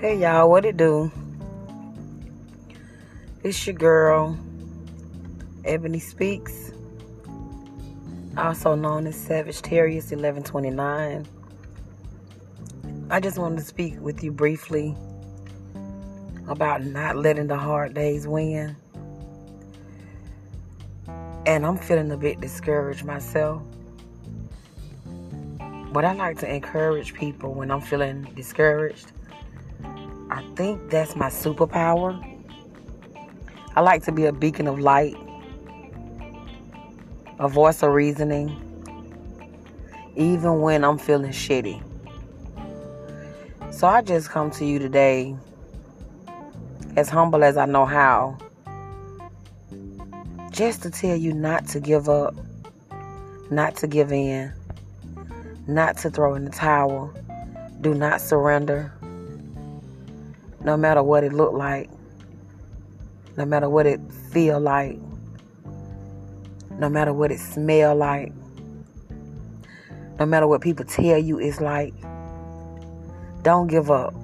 Hey y'all, what it do? It's your girl, Ebony Speaks, also known as Savage Terriers 1129. I just wanted to speak with you briefly about not letting the hard days win. And I'm feeling a bit discouraged myself. But I like to encourage people when I'm feeling discouraged. Think that's my superpower. I like to be a beacon of light, a voice of reasoning, even when I'm feeling shitty. So I just come to you today, as humble as I know how, just to tell you not to give up, not to give in, not to throw in the towel, do not surrender no matter what it looked like, no matter what it feel like, no matter what it smell like, no matter what people tell you it's like. Don't give up.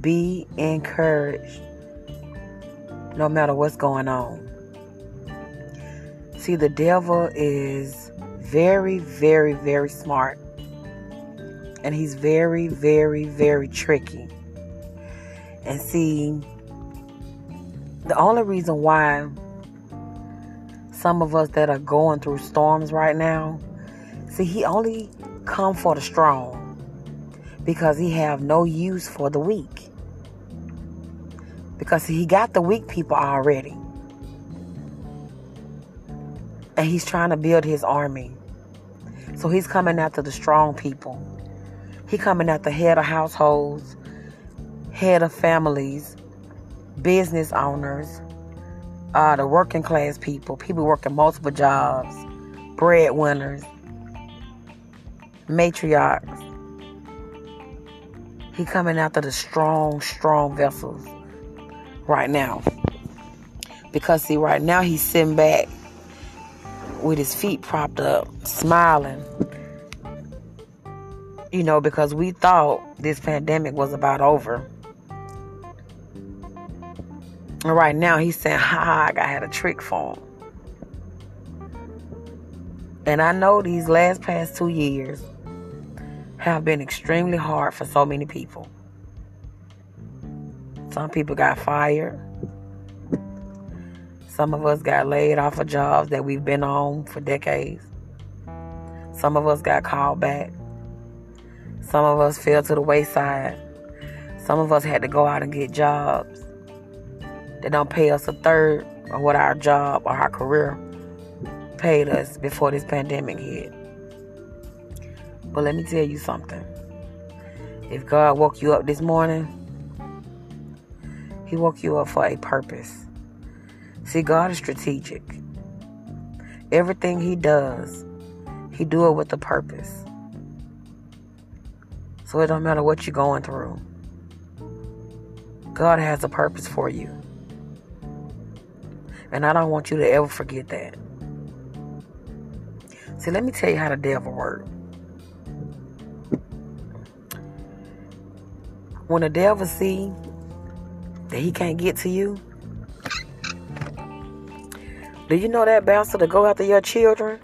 Be encouraged no matter what's going on. See, the devil is very, very, very smart. And he's very, very, very tricky. And see, the only reason why some of us that are going through storms right now, see, he only come for the strong because he have no use for the weak. Because he got the weak people already. And he's trying to build his army. So he's coming after the strong people. He coming after head of households, head of families, business owners, uh, the working class people, people working multiple jobs, breadwinners, matriarchs. He coming after the strong, strong vessels right now. Because see, right now he's sitting back with his feet propped up, smiling. You know, because we thought this pandemic was about over. Right now he's saying, ha ha, I had a trick for him. And I know these last past two years have been extremely hard for so many people. Some people got fired. Some of us got laid off of jobs that we've been on for decades. Some of us got called back. Some of us fell to the wayside. Some of us had to go out and get jobs that don't pay us a third of what our job or our career paid us before this pandemic hit. But let me tell you something. If God woke you up this morning, He woke you up for a purpose. See, God is strategic. Everything He does, He do it with a purpose. So it don't matter what you're going through. God has a purpose for you. And I don't want you to ever forget that. See, let me tell you how the devil works. When the devil see that he can't get to you, do you know that bouncer to go after your children?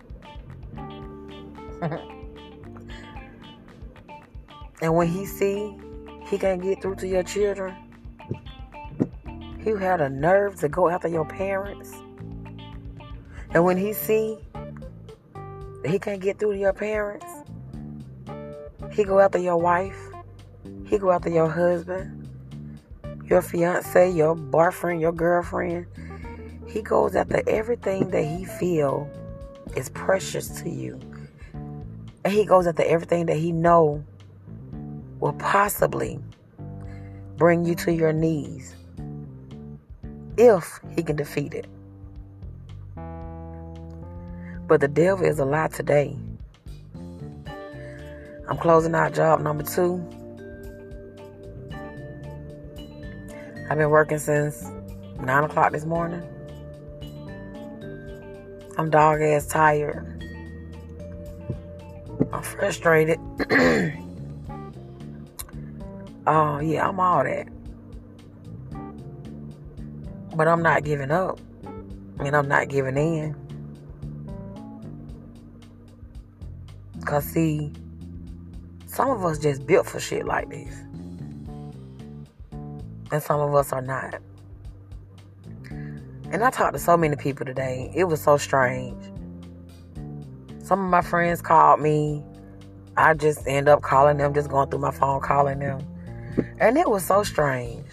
and when he see he can't get through to your children, he had a nerve to go after your parents. And when he see that he can't get through to your parents, he go after your wife. He go after your husband, your fiance, your boyfriend, your girlfriend. He goes after everything that he feel is precious to you. And he goes after everything that he know will possibly bring you to your knees if he can defeat it. But the devil is a today. I'm closing out job number two. I've been working since 9 o'clock this morning. I'm dog ass tired. I'm frustrated. Oh, yeah, I'm all that. But I'm not giving up. And I'm not giving in. Because, see, some of us just built for shit like this. And some of us are not. And I talked to so many people today. It was so strange. Some of my friends called me. I just end up calling them, just going through my phone, calling them. And it was so strange.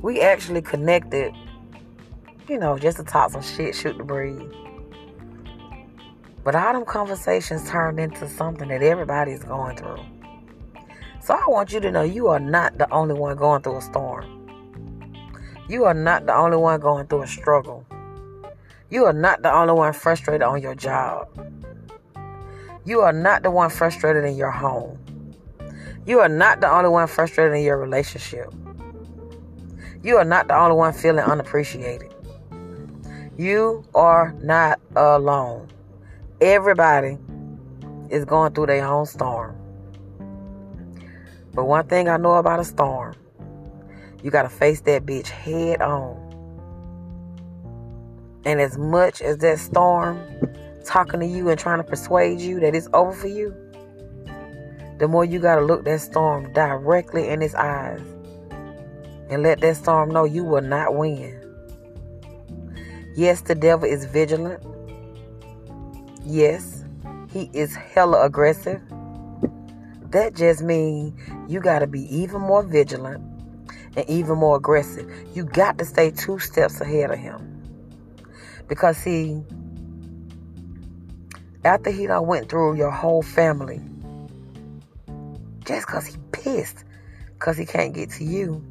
We actually connected, you know, just to talk some shit, shoot the breeze. But all them conversations turned into something that everybody's going through. So I want you to know you are not the only one going through a storm. You are not the only one going through a struggle. You are not the only one frustrated on your job. You are not the one frustrated in your home. You are not the only one frustrated in your relationship. You are not the only one feeling unappreciated. You are not alone. Everybody is going through their own storm. But one thing I know about a storm, you got to face that bitch head on. And as much as that storm talking to you and trying to persuade you that it's over for you, the more you got to look that storm directly in its eyes and let that storm know you will not win. Yes, the devil is vigilant. Yes, he is hella aggressive. That just means you got to be even more vigilant and even more aggressive. You got to stay two steps ahead of him. Because see, after he done went through your whole family, just because he pissed, because he can't get to you,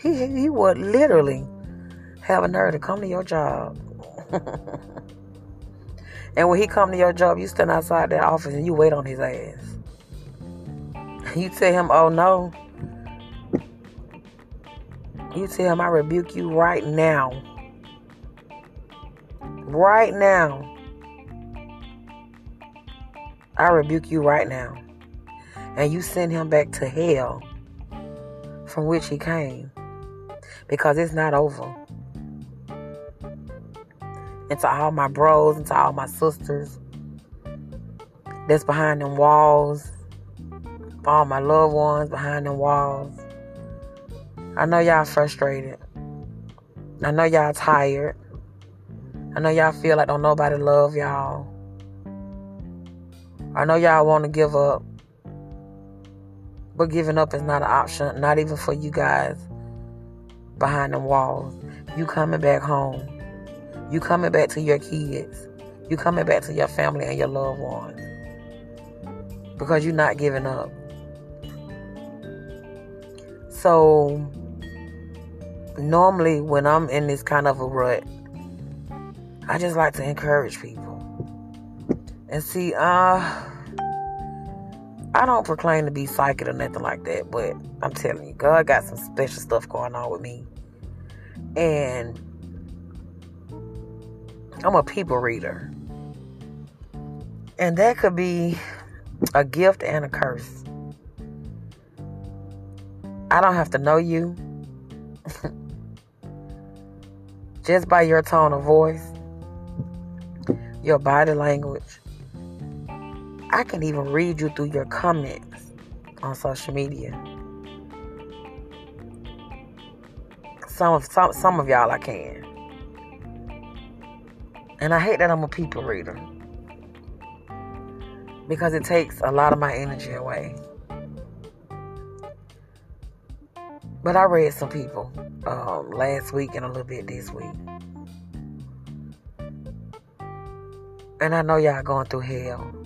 he, he would literally have a nerve to come to your job. and when he come to your job, you stand outside that office and you wait on his ass. You tell him, oh no. You tell him, I rebuke you right now. Right now. I rebuke you right now. And you send him back to hell from which he came. Because it's not over. And to all my bros and to all my sisters that's behind them walls all my loved ones behind them walls. I know y'all frustrated. I know y'all tired. I know y'all feel like don't nobody love y'all. I know y'all want to give up. But giving up is not an option, not even for you guys behind them walls. You coming back home. You coming back to your kids. You coming back to your family and your loved ones. Because you're not giving up. So normally when I'm in this kind of a rut, I just like to encourage people. And see, uh I don't proclaim to be psychic or nothing like that, but I'm telling you, God got some special stuff going on with me. And I'm a people reader. And that could be a gift and a curse. I don't have to know you. Just by your tone of voice, your body language, I can even read you through your comments on social media. Some of some some of y'all I can. And I hate that I'm a people reader. Because it takes a lot of my energy away. But I read some people um, last week and a little bit this week. And I know y'all going through hell.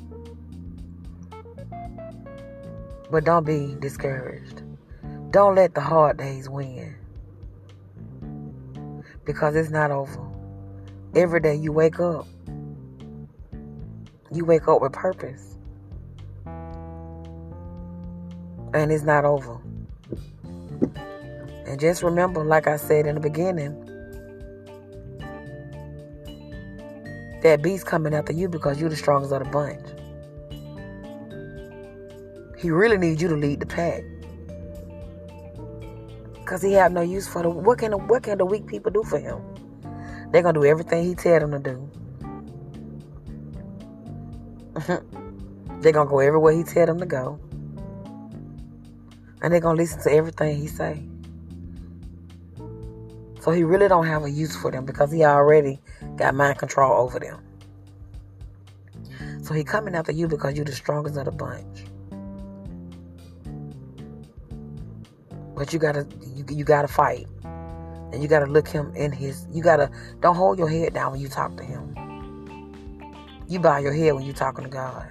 But don't be discouraged. Don't let the hard days win. Because it's not over. Every day you wake up, you wake up with purpose. And it's not over. And just remember, like I said in the beginning, that beast coming after you because you're the strongest of the bunch. He really needs you to lead the pack. Cause he have no use for the what can the what can the weak people do for him? They're gonna do everything he tell them to do. they're gonna go everywhere he tell them to go. And they're gonna listen to everything he say. So he really don't have a use for them because he already got mind control over them. So he coming after you because you're the strongest of the bunch. But you gotta you, you gotta fight. And you gotta look him in his you gotta don't hold your head down when you talk to him. You bow your head when you're talking to God.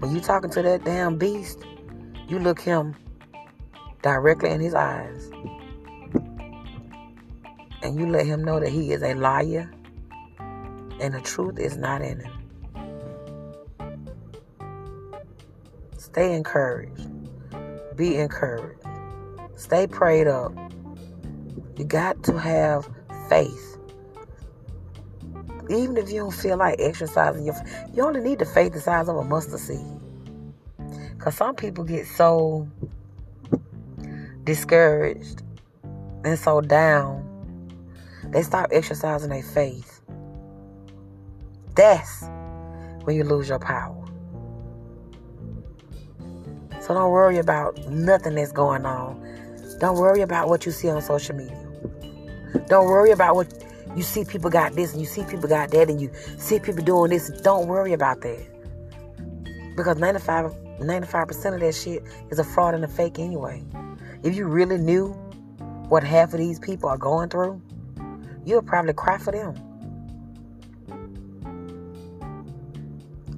When you're talking to that damn beast, you look him directly in his eyes. And you let him know that he is a liar and the truth is not in him. Stay encouraged. Be encouraged. Stay prayed up. You got to have faith. Even if you don't feel like exercising your you only need the faith the size of a mustard seed. Cause some people get so discouraged and so down, they stop exercising their faith. That's when you lose your power. So don't worry about nothing that's going on. Don't worry about what you see on social media. Don't worry about what you see people got this and you see people got that and you see people doing this. Don't worry about that. Because 95, 95% of that shit is a fraud and a fake anyway. If you really knew what half of these people are going through, you'll probably cry for them.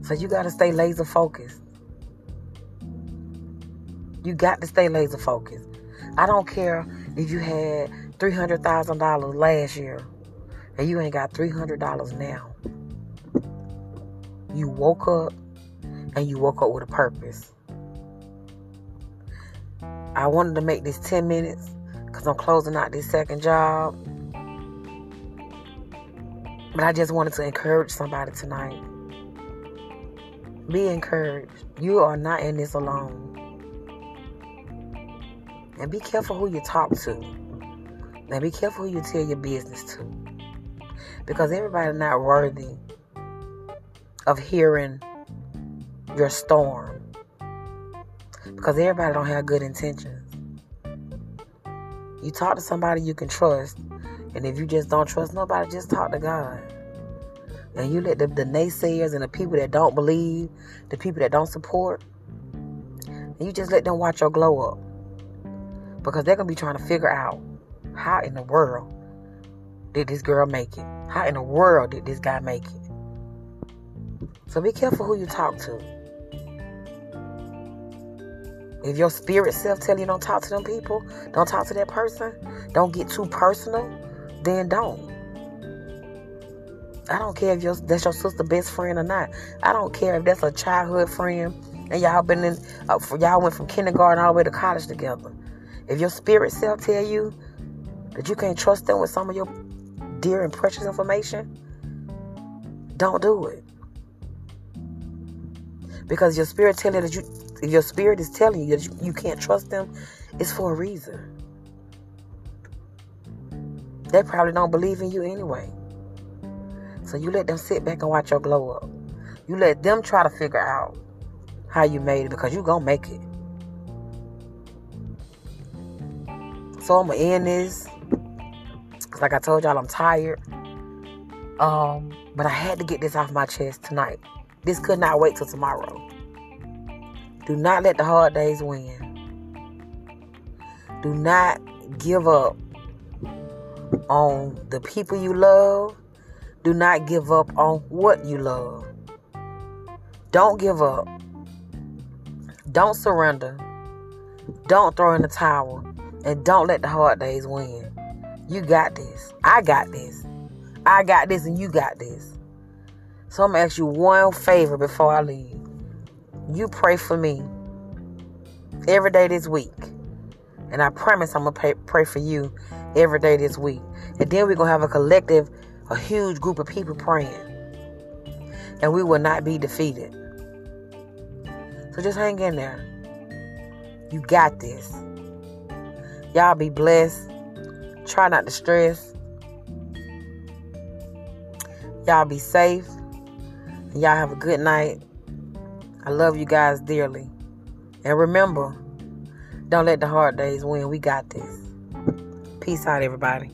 So you got to stay laser focused. You got to stay laser focused. I don't care if you had $300,000 last year and you ain't got $300 now. You woke up and you woke up with a purpose. I wanted to make this 10 minutes because I'm closing out this second job. But I just wanted to encourage somebody tonight. Be encouraged. You are not in this alone. And be careful who you talk to. And be careful who you tell your business to. Because everybody's not worthy of hearing your storm. Because everybody don't have good intentions. You talk to somebody you can trust. And if you just don't trust nobody, just talk to God. And you let the, the naysayers and the people that don't believe, the people that don't support, and you just let them watch your glow up because they're gonna be trying to figure out how in the world did this girl make it? How in the world did this guy make it? So be careful who you talk to. If your spirit self tell you don't talk to them people, don't talk to that person, don't get too personal, then don't. I don't care if your, that's your sister best friend or not. I don't care if that's a childhood friend and y'all been in, uh, y'all went from kindergarten all the way to college together. If your spirit self tell you that you can't trust them with some of your dear and precious information, don't do it. Because your spirit telling that you your spirit is telling you that you, you can't trust them, it's for a reason. They probably don't believe in you anyway. So you let them sit back and watch your glow up. You let them try to figure out how you made it because you gonna make it. So I'm gonna end this. Cause like I told y'all, I'm tired. Um, but I had to get this off my chest tonight. This could not wait till tomorrow. Do not let the hard days win. Do not give up on the people you love. Do not give up on what you love. Don't give up. Don't surrender. Don't throw in the towel. And don't let the hard days win. You got this. I got this. I got this and you got this. So I'm gonna ask you one favor before I leave. You pray for me every day this week. And I promise I'm gonna pray, pray for you every day this week. And then we're gonna have a collective, a huge group of people praying. And we will not be defeated. So just hang in there. You got this. Y'all be blessed. Try not to stress. Y'all be safe. Y'all have a good night. I love you guys dearly. And remember, don't let the hard days win. We got this. Peace out, everybody.